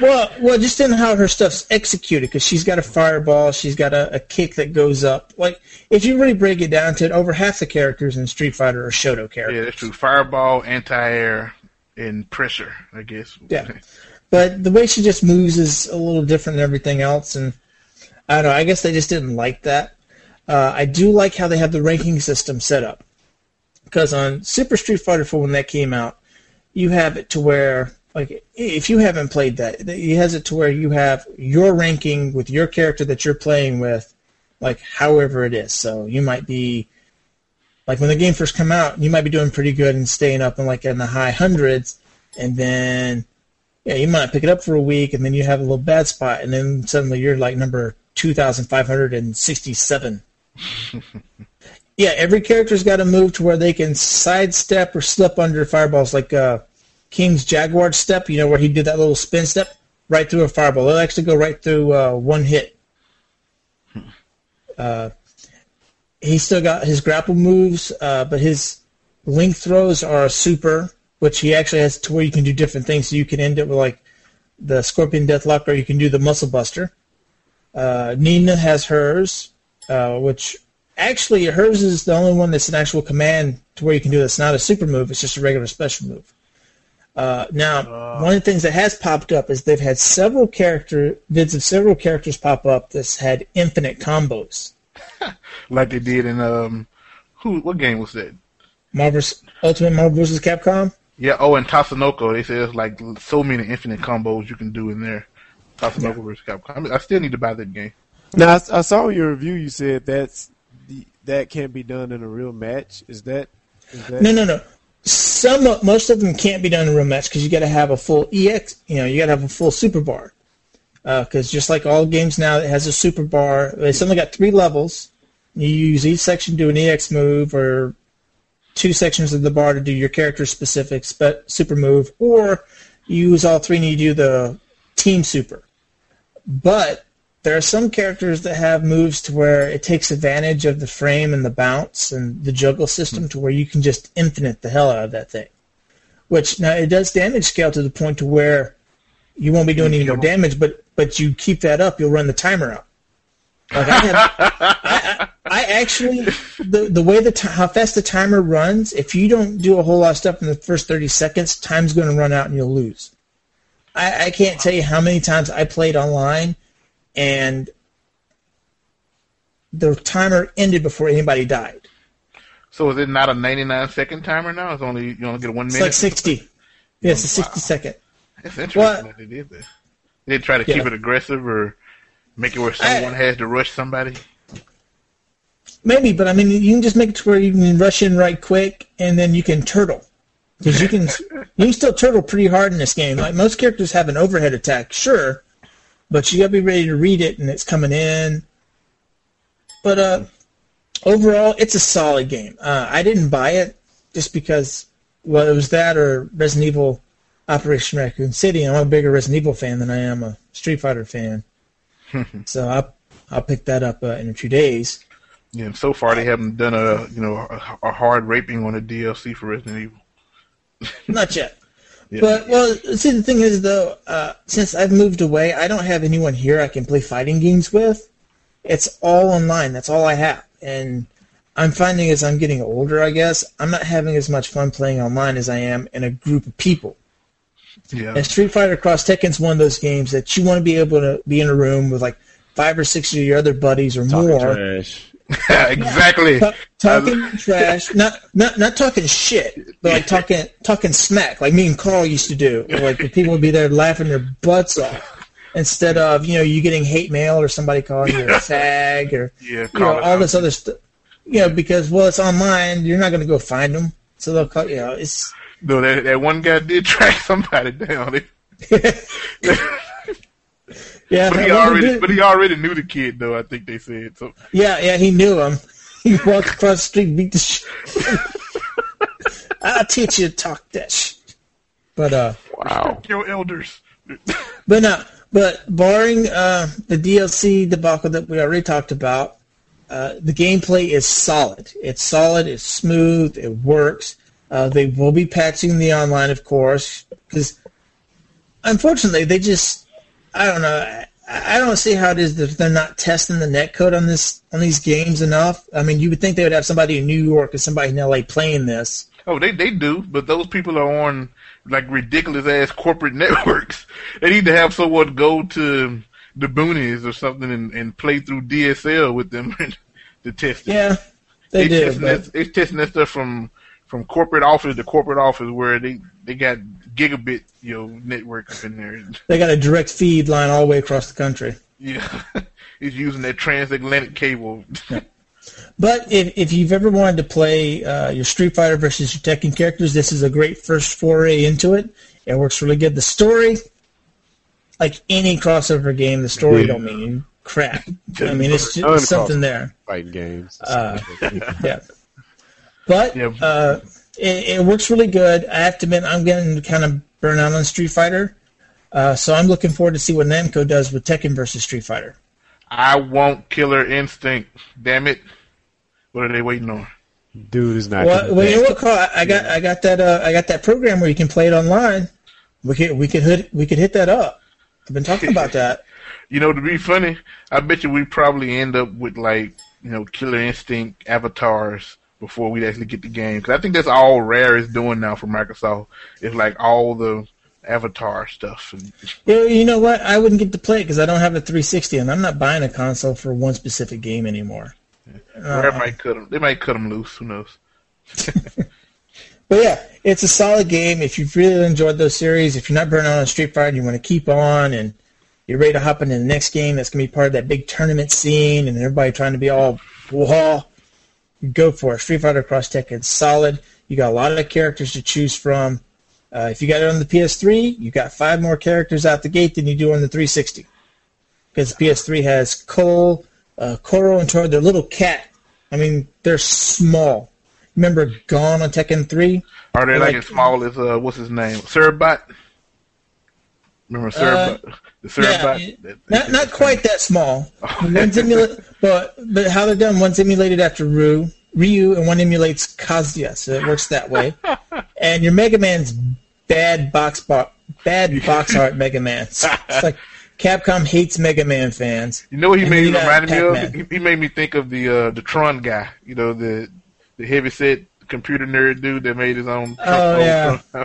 Well, well, just in how her stuff's executed, because she's got a fireball, she's got a, a kick that goes up. Like, if you really break it down to it, over half the characters in Street Fighter are Shoto characters. yeah, that's true. Fireball, anti-air, and pressure. I guess. Yeah. But the way she just moves is a little different than everything else, and I don't know. I guess they just didn't like that. Uh, I do like how they have the ranking system set up, because on Super Street Fighter 4 when that came out, you have it to where like if you haven't played that, it has it to where you have your ranking with your character that you're playing with, like however it is. So you might be like when the game first come out, you might be doing pretty good and staying up in like in the high hundreds, and then yeah, you might pick it up for a week, and then you have a little bad spot, and then suddenly you're like number two thousand five hundred and sixty-seven. yeah, every character's got to move to where they can sidestep or slip under fireballs, like uh, King's Jaguar step. You know where he did that little spin step right through a fireball. They'll actually go right through uh, one hit. Uh, he's still got his grapple moves, uh, but his link throws are a super, which he actually has to where you can do different things. So you can end it with like the Scorpion Deathlock, or you can do the Muscle Buster. Uh, Nina has hers, uh, which actually hers is the only one that's an actual command to where you can do this. Not a super move; it's just a regular special move. Uh, now, one of the things that has popped up is they've had several character vids of several characters pop up that's had infinite combos. like they did in um, who? What game was that? Marvel's Ultimate Marvel vs. Capcom. Yeah. Oh, and Tatsunoko. They said there's like so many infinite combos you can do in there. Tatsunoko versus Capcom. I, mean, I still need to buy that game. Now I, I saw in your review you said that's the, that can't be done in a real match. Is that? Is that No, no, no. Some, most of them can't be done in real match because you got to have a full EX. You know, you got to have a full super bar. Uh, because just like all games now, it has a super bar. It's only got three levels. You use each section to do an EX move, or two sections of the bar to do your character specific spe- super move, or you use all three and you do the team super. But there are some characters that have moves to where it takes advantage of the frame and the bounce and the juggle system to where you can just infinite the hell out of that thing. Which now it does damage scale to the point to where you won't be doing any more damage, but but you keep that up, you'll run the timer out. Like I have, I, I, actually the the way the ti how fast the timer runs, if you don't do a whole lot of stuff in the first thirty seconds, time's going to run out and you'll lose. I, I can't tell you how many times I played online, and the timer ended before anybody died. So is it not a 99 second timer now? It's only you only get one minute. It's like sixty. Yeah, it's a oh, sixty second. It's interesting Well- that they did that. They try to Yeah. keep it aggressive or make it where someone has to rush somebody. Maybe, but I mean, you can just make it to where you can rush in right quick, and then you can turtle. Because you can, you can still turtle pretty hard in this game. Like most characters have an overhead attack, sure, but you gotta be ready to read it, and it's coming in. But uh, overall, it's a solid game. Uh, I didn't buy it just because, well, it was that or Resident Evil Operation Raccoon City. I'm a bigger Resident Evil fan than I am a Street Fighter fan. so I'll, I'll pick that up uh, in a few days. Yeah, and so far they haven't done a you know a, a hard raping on a DLC for Resident Evil. Not yet. Yeah. But well, see, the thing is though, uh, since I've moved away, I don't have anyone here I can play fighting games with. It's all online. That's all I have, and I'm finding as I'm getting older, I guess I'm not having as much fun playing online as I am in a group of people. yeah, And Street Fighter Cross Tekken's one of those games that you want to be able to be in a room with like five or six of your other buddies or Talking more, trash. exactly. Ta- talking trash, not not not talking shit, but like talking talking smack, like me and Carl used to do. Like the people would be there laughing their butts off, instead of you know you getting hate mail or somebody calling you a fag or Yeah, you know all this other stuff. You know because well it's online, you're not going to go find them, so they'll call you know it's No, that that one guy did track somebody down. They- yeah. but he already did- but he already knew the kid though. I think they said so. Yeah, yeah, he knew him. He walked across the street, beat the shit. I'll teach you to talk that shit. But uh, Wow. Your elders. but no, but barring uh the DLC debacle that we already talked about, uh, the gameplay is solid. It's solid. It's smooth. It works. Uh, they will be patching the online, of course, because unfortunately they just I don't know. I, don't see how it is that they're not testing the netcode on this on these games enough. I mean, you would think they would have somebody in New York and somebody in LA playing this. Oh, they they do, but those people are on like ridiculous ass corporate networks. They need to have someone go to the boonies or something and, and play through DSL with them to test it. Yeah, they, do. testing But, that, they testing that stuff from from corporate office to corporate office where they they got gigabit you know network up in there. they got a direct feed line all the way across the country. Yeah, he's using that transatlantic cable. But if, if you've ever wanted to play uh, your Street Fighter versus your Tekken characters, this is a great first foray into it. It works really good. The story, like any crossover game, the story Yeah. don't mean crap. I mean, it's just something there. Fighting games. Uh, Yeah. But Yeah. uh, it, it works really good. I have to admit, I'm getting kind of burnt out on Street Fighter. Uh, so I'm looking forward to see what Namco does with Tekken versus Street Fighter. I want Killer Instinct. Damn it! What are they waiting on? Dude is not. Well, well, you know back. what, Carl? I I got I got that uh, I got that program where you can play it online. We could we could hit we could hit that up. I've been talking about that. You know, to be funny, I bet you we probably end up with like you know Killer Instinct avatars before we actually get the game. Because I think that's all Rare is doing now for Microsoft. It's like all the avatar stuff. And You know, you know what? I wouldn't get to play it because I don't have a 360, and I'm not buying a console for one specific game anymore. Rare might cut them. They might cut them loose. Who knows? But yeah, it's a solid game. If you've really enjoyed those series, if you're not burning out on Street Fighter, and you want to keep on, and you're ready to hop into the next game that's going to be part of that big tournament scene, and everybody trying to be all wah, go for it. Street Fighter Cross Tekken solid. You got a lot of characters to choose from. Uh, if you got it on the PS3, you got five more characters out the gate than you do on the 360. Because the PS3 has Cole, uh, Kuro, and Tor. They're little cat. I mean, they're small. Remember Gon on Tekken 3? Are they like, like- as small as uh, what's his name? Servbot. Remember Servbot? The Servbot. Yeah, not not quite that small. One's emulated, but but how they're done. One's emulated after Ryu, Ryu, and one emulates Kazuya, so it works that way. And your Mega Man's bad box bo- bad box art Mega Man. It's like Capcom hates Mega Man fans. You know what he made then me remind me of? He, he made me think of the uh, the Tron guy. You know the the heavy set computer nerd dude that made his own. Oh, own yeah.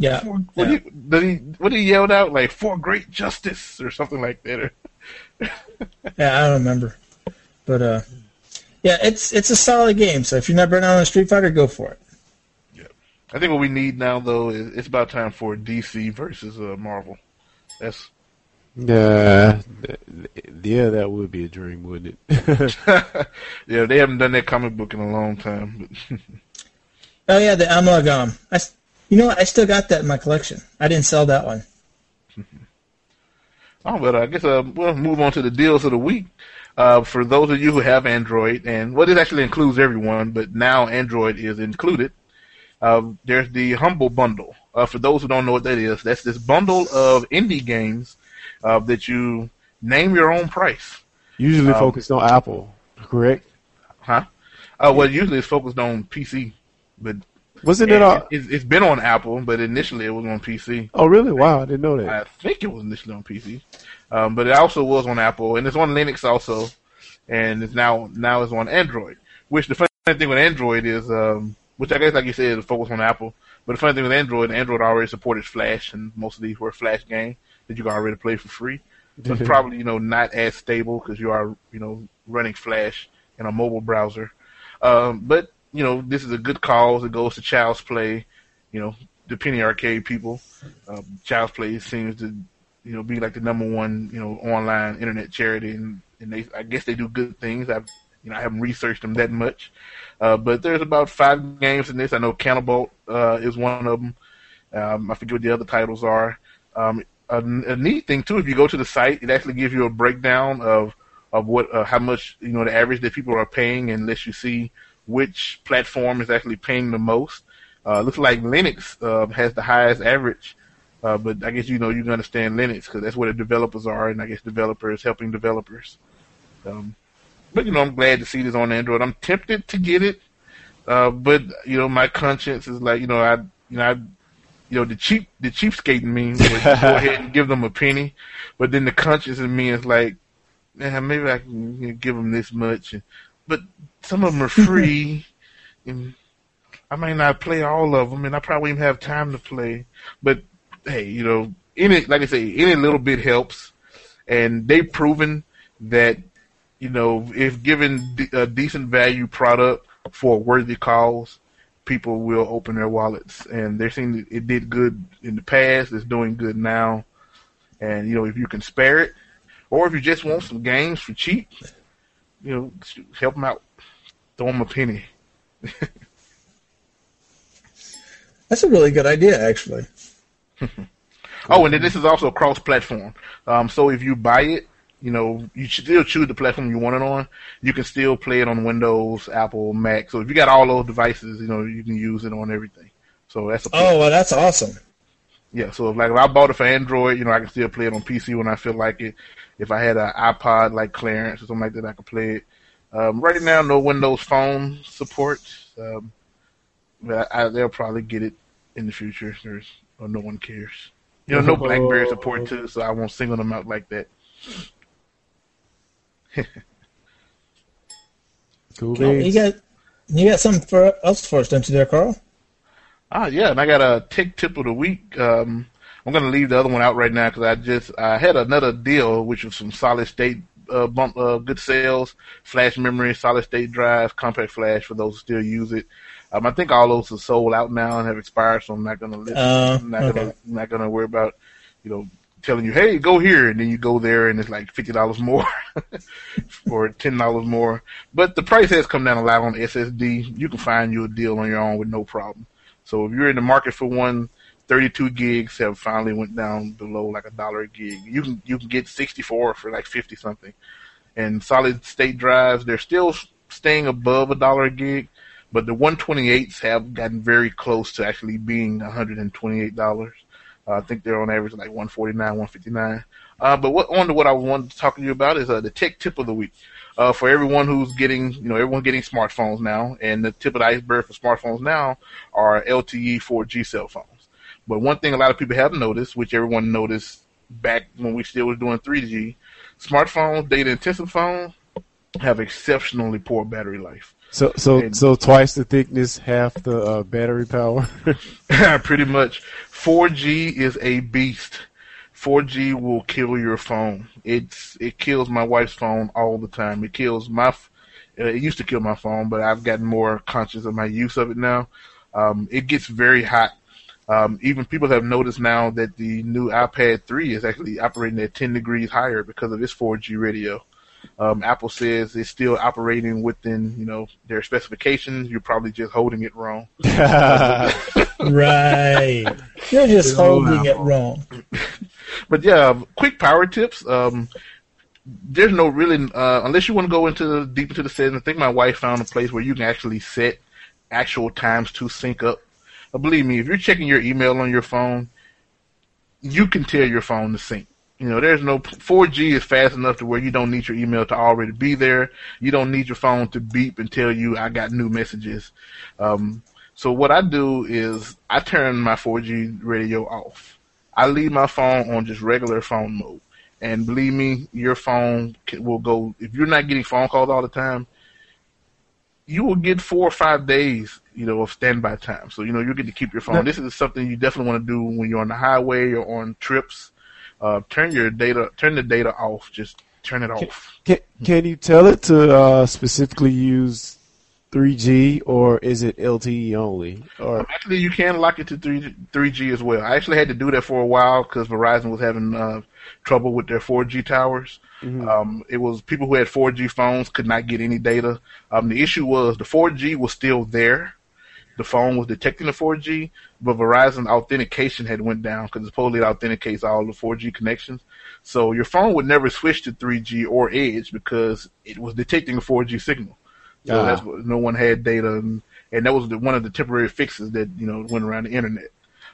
Tron. Yeah. For, what, yeah. He, did he, what he yelled out? Like, for great justice or something like that. yeah, I don't remember. But, uh, yeah, it's it's a solid game. So if you're not burning out on Street Fighter, go for it. Yeah, I think what we need now, though, is it's about time for DC versus uh, Marvel. That's Yeah, yeah, that would be a dream, wouldn't it? yeah, they haven't done that comic book in a long time. Oh yeah, the Amalgam. I, s- you know what? I still got that in my collection. I didn't sell that one. oh, but I guess uh, we'll move on to the deals of the week. Uh, for those of you who have Android, and well, this actually includes everyone, but now Android is included. Uh, there's the Humble Bundle. Uh, for those who don't know what that is, that's this bundle of indie games uh, that you name your own price. Usually Um, focused on Apple, correct? Huh? Uh, well, usually it's focused on PC, but Wasn't it? All, it, it's been on Apple, but initially it was on PC. oh, really? Wow, I didn't know that. I think it was initially on PC, um, but it also was on Apple, and it's on Linux also, and it's now now it's on Android. Which the funny thing with Android is, um, which I guess like you said, it's focused on Apple. But the funny thing with Android, Android already supported Flash, and most of these were Flash games that you can already play for free. So it's probably you know not as stable because you are you know running Flash in a mobile browser. Um, but you know this is a good cause. It goes to Child's Play, you know the Penny Arcade people. Um, Child's Play seems to you know be like the number one you know online internet charity, and, and they I guess they do good things. I've you know I haven't researched them that much, uh, but there's about five games in this. I know Canabalt uh, is one of them. Um, I forget what the other titles are. Um, a, a neat thing too, if you go to the site, it actually gives you a breakdown of of what uh, how much you know the average that people are paying, and lets you see which platform is actually paying the most. Uh, looks like Linux uh, has the highest average, uh, but I guess you know you can understand Linux because that's where the developers are, and I guess developers helping developers. Um, but you know, I'm glad to see this on Android. I'm tempted to get it, uh, but you know, my conscience is like, you know, I, you know, I, you know, the cheap, the cheapskate in me go ahead and give them a penny, but then the conscience in me is like, man, maybe I can you know, give them this much, and, but some of them are free, and I might not play all of them, and I probably even have time to play. But hey, you know, any like I say, any little bit helps, and they've proven that you know if given a decent value product for a worthy cause, people will open their wallets, and they're seeing that it did good in the past. It's doing good now, and you know if you can spare it, or if you just want some games for cheap, you know, help them out. Throw them a penny. That's a really good idea, actually. Oh, and then this is also cross-platform. Um, so if you buy it, you know, you still choose the platform you want it on. You can still play it on Windows, Apple, Mac. So if you got all those devices, you know, you can use it on everything. So that's a Oh, well, that's awesome. yeah. So if, like if I bought it for Android, you know, I can still play it on PC when I feel like it. If I had an iPod like Clarence or something like that, I could play it. Um, right now, no Windows Phone support. Um, but I, they'll probably get it in the future. There's or no one cares. You know, no BlackBerry support too, so I won't single them out like that. Cool Oh, you got you got something for us for us, don't you, there, Carl? Ah, yeah, and I got a tech tip of the week. Um, I'm gonna leave the other one out right now because I just I had another deal which was some solid state uh, bump uh, good sales, flash memory, solid state drive, compact flash for those who still use it. Um, I think all those are sold out now and have expired, so I'm not gonna list, Uh, I'm not okay. gonna not gonna worry about you know telling you hey go here and then you go there and it's like fifty dollars more or ten dollars more. But the price has come down a lot on SSD. You can find you a deal on your own with no problem. So if you're in the market for one, 32 gigs have finally went down below like a dollar a gig. You can you can get 64 for like 50 something. And solid state drives, they're still staying above a dollar a gig, but the 128s have gotten very close to actually being 128 dollars. Uh, I think they're on average like 149, 159. Uh, but what on to what I wanted to talk to you about is uh, the tech tip of the week. Uh, for everyone who's getting, you know, everyone getting smartphones now, and the tip of the iceberg for smartphones now are LTE 4G cell phones. But one thing a lot of people have noticed, which everyone noticed back when we still was doing 3G, smartphones, data intensive phones, have exceptionally poor battery life. So so And- so twice the thickness, half the uh, battery power. Pretty much. 4G is a beast. 4G will kill your phone. It's it kills my wife's phone all the time. It kills my. Uh, it used to kill my phone, but I've gotten more conscious of my use of it now. Um, it gets very hot. Um, even people have noticed now that the new iPad 3 is actually operating at 10 degrees higher because of its 4G radio. Um, Apple says it's still operating within, you know, their specifications. You're probably just holding it wrong. Right. You're just holding it wrong. But yeah, quick power tips. Um, there's no really uh, unless you want to go into deep into the settings. I think my wife found a place where you can actually set actual times to sync up. But believe me, if you're checking your email on your phone, you can tell your phone to sync. You know, there's no 4G is fast enough to where you don't need your email to already be there. You don't need your phone to beep and tell you I got new messages. Um, so what I do is I turn my 4G radio off. I leave my phone on just regular phone mode. And believe me, your phone will go, if you're not getting phone calls all the time, you will get four or five days, you know, of standby time. So, you know, you'll get to keep your phone. This is something you definitely want to do when you're on the highway or on trips. Uh, turn your data, turn the data off. Just turn it off. can, can you tell it to uh, specifically use 3G or is it LTE only? Or Actually, you can lock it to 3, 3G as well. I actually had to do that for a while because Verizon was having uh, trouble with their 4G towers. Um, it was people who had 4G phones could not get any data. Um, the issue was the 4G was still there. The phone was detecting the 4G, but Verizon authentication had went down because supposedly it authenticates all the 4G connections. So your phone would never switch to 3G or Edge because it was detecting a 4G signal. So Ah. that's what no one had data, and, and that was the, one of the temporary fixes that you know went around the internet.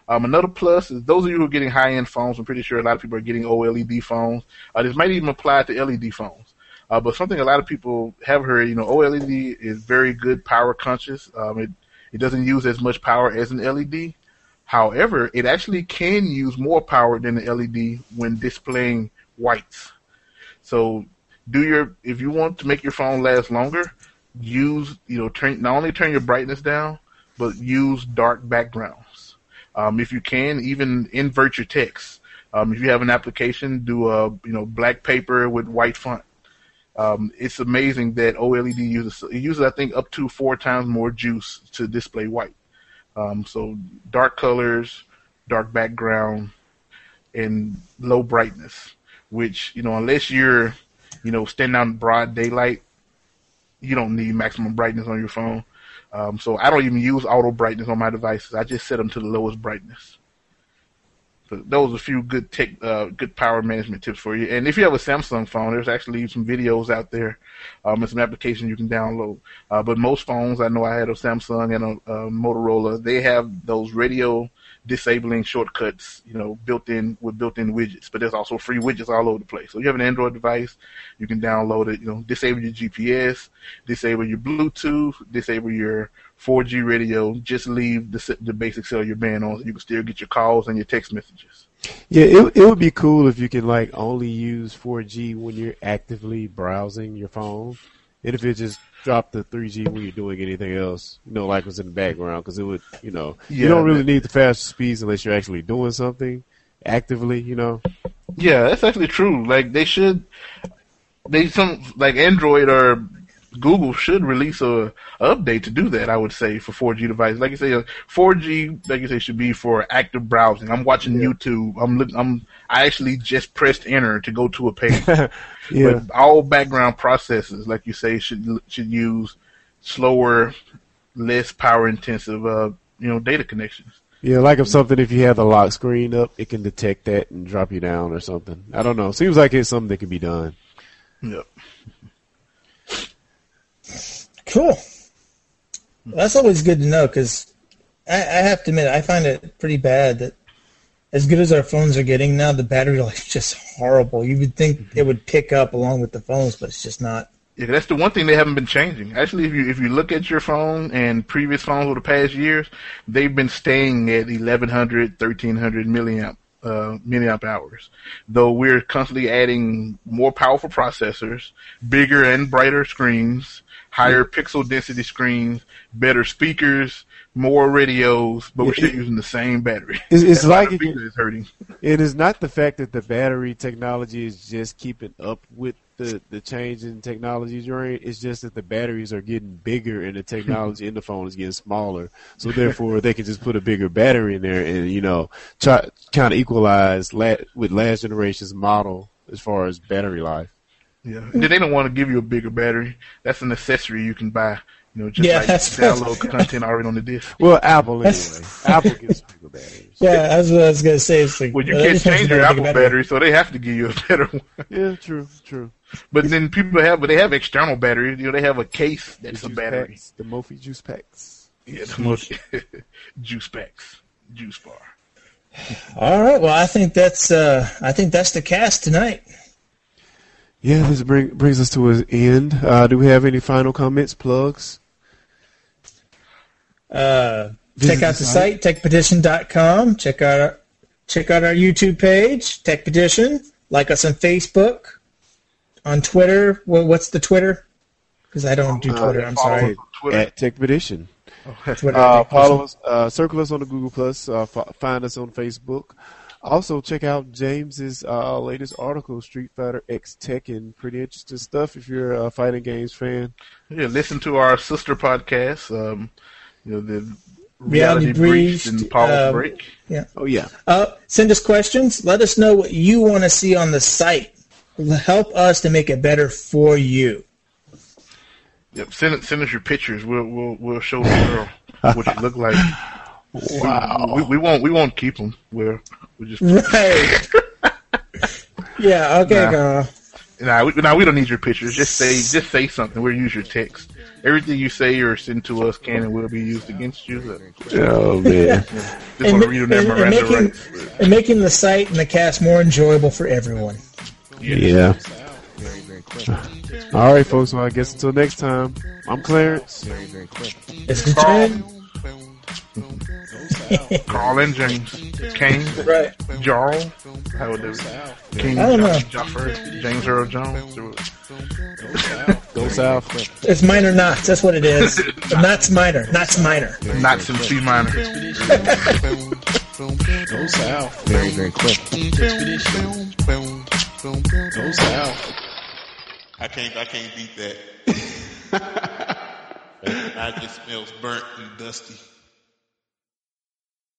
Um, another plus is those of you who are getting high end phones. I'm pretty sure a lot of people are getting OLED phones. Uh, this might even apply to LED phones. Uh, but something a lot of people have heard, you know, OLED is very good power conscious. Um, it it doesn't use as much power as an LED. However, it actually can use more power than the LED when displaying whites. So, do your if you want to make your phone last longer, use you know turn not only turn your brightness down, but use dark backgrounds. Um, if you can, even invert your text. Um, if you have an application, do a you know black paper with white font. Um, it's amazing that OLED uses it uses I think up to four times more juice to display white. Um, so dark colors, dark background, and low brightness. Which you know unless you're you know standing out in broad daylight, you don't need maximum brightness on your phone. Um, so I don't even use auto brightness on my devices. I just set them to the lowest brightness. So those are a few good tech, uh, good power management tips for you. And if you have a Samsung phone, there's actually some videos out there um, and some applications you can download. Uh, but most phones, I know I had a Samsung and a, a Motorola. They have those radio disabling shortcuts, you know, built in with built-in widgets. But there's also free widgets all over the place. So if you have an Android device, you can download it. You know, disable your GPS, disable your Bluetooth, disable your 4G radio. Just leave the the basic cellular band on, so you can still get your calls and your text messages. yeah, it it would be cool if you can like only use 4G when you're actively browsing your phone, and if it just dropped the 3G when you're doing anything else, you know, like was in the background, because it would, you know, you don't really need the fast speeds unless you're actually doing something actively, you know. Yeah, that's actually true. Like they should, they some like Android or Google should release a, a update to do that. I would say for 4G devices, like you say, uh, 4G, like you say, should be for active browsing. I'm watching YouTube. I'm look. I'm. I actually just pressed enter to go to a page. Yeah, But all background processes, like you say, should should use slower, less power intensive, uh, you know, data connections. yeah, like if something if you have the lock screen up, it can detect that and drop you down or something. I don't know. Seems like it's something that can be done. Yep. Cool. That's always good to know because I, I have to admit I find it pretty bad that as good as our phones are getting now, the battery life is just horrible. You would think it would pick up along with the phones, but it's just not. Yeah, that's the one thing they haven't been changing. Actually, if you if you look at your phone and previous phones over the past years, they've been staying at 1100, 1300 milliamp uh, milliamp hours. Though we're constantly adding more powerful processors, bigger and brighter screens, higher pixel density screens, better speakers, more radios, but we're still using the same battery. It's, it's like it, is hurting. it is not the fact that the battery technology is just keeping up with the, the change in technology during. It's just that the batteries are getting bigger and the technology in the phone is getting smaller. So therefore, they can just put a bigger battery in there and you know try kind of equalize la- with last generation's model as far as battery life. Yeah, they they don't want to give you a bigger battery. That's an accessory you can buy. You know, just Yeah, like that's- download content already on the disc. Well, Apple anyway. Apple gives bigger batteries. Yeah, that's what I was gonna say. It's like, Well, you uh, can't change your Apple bigger battery, so they have to give you a better one. Yeah, true, true. But then people have, but they have external batteries. You know, they have a case that's the a battery. packs, the Mophie juice packs. Yeah, the most juice packs, juice bar. All right. Well, I think that's uh, I think that's the cast tonight. Yeah, this bring, brings us to an end. Uh, do we have any final comments, plugs? Uh, check out the the site. site techpetition.com. Check out our, check out our YouTube page, Tech Petition. Like us on Facebook, on Twitter. Well, what's the Twitter? Because I don't do Uh, Twitter. I'm sorry. on Twitter. At Tech Petition. Twitter. Uh, follow us, uh, circle us on the Google Plus. Uh, f- find us on Facebook. Also, check out James's uh, latest article, Street Fighter X Tekken. Pretty interesting stuff if you're a fighting games fan. Yeah, listen to our sister podcast. Um, you know, the Reality reality, breach Breached, and Paul's um, break. Oh yeah, Uh, send us questions. Let us know what you want to see on the site. Help us to make it better for you. Yep, send send us your pictures. We'll we'll we'll show the world what you look like. wow. We, we won't we won't keep them. We're we just Right. yeah. Okay, Nah. Carl. nah we, nah we don't need your pictures. Just say just say something. We'll use your text. Everything you say or send to us can and will be used against you. So, Oh man. just want to read them and, and making, rights. and making the site and the cast more enjoyable for everyone. yeah. All right, folks. Well, I guess until next time. I'm Clarence. It's the trend. Carl and James, Kane, Right. Jarl, how would it be? King I don't know. Joffer, James Earl Jones. Go south. It's minor knots. That's what it is. knots minor. Knots minor. Not some C minor. Go south. Very, very quick. Go south. I can't I can't beat that. I just smells burnt and dusty.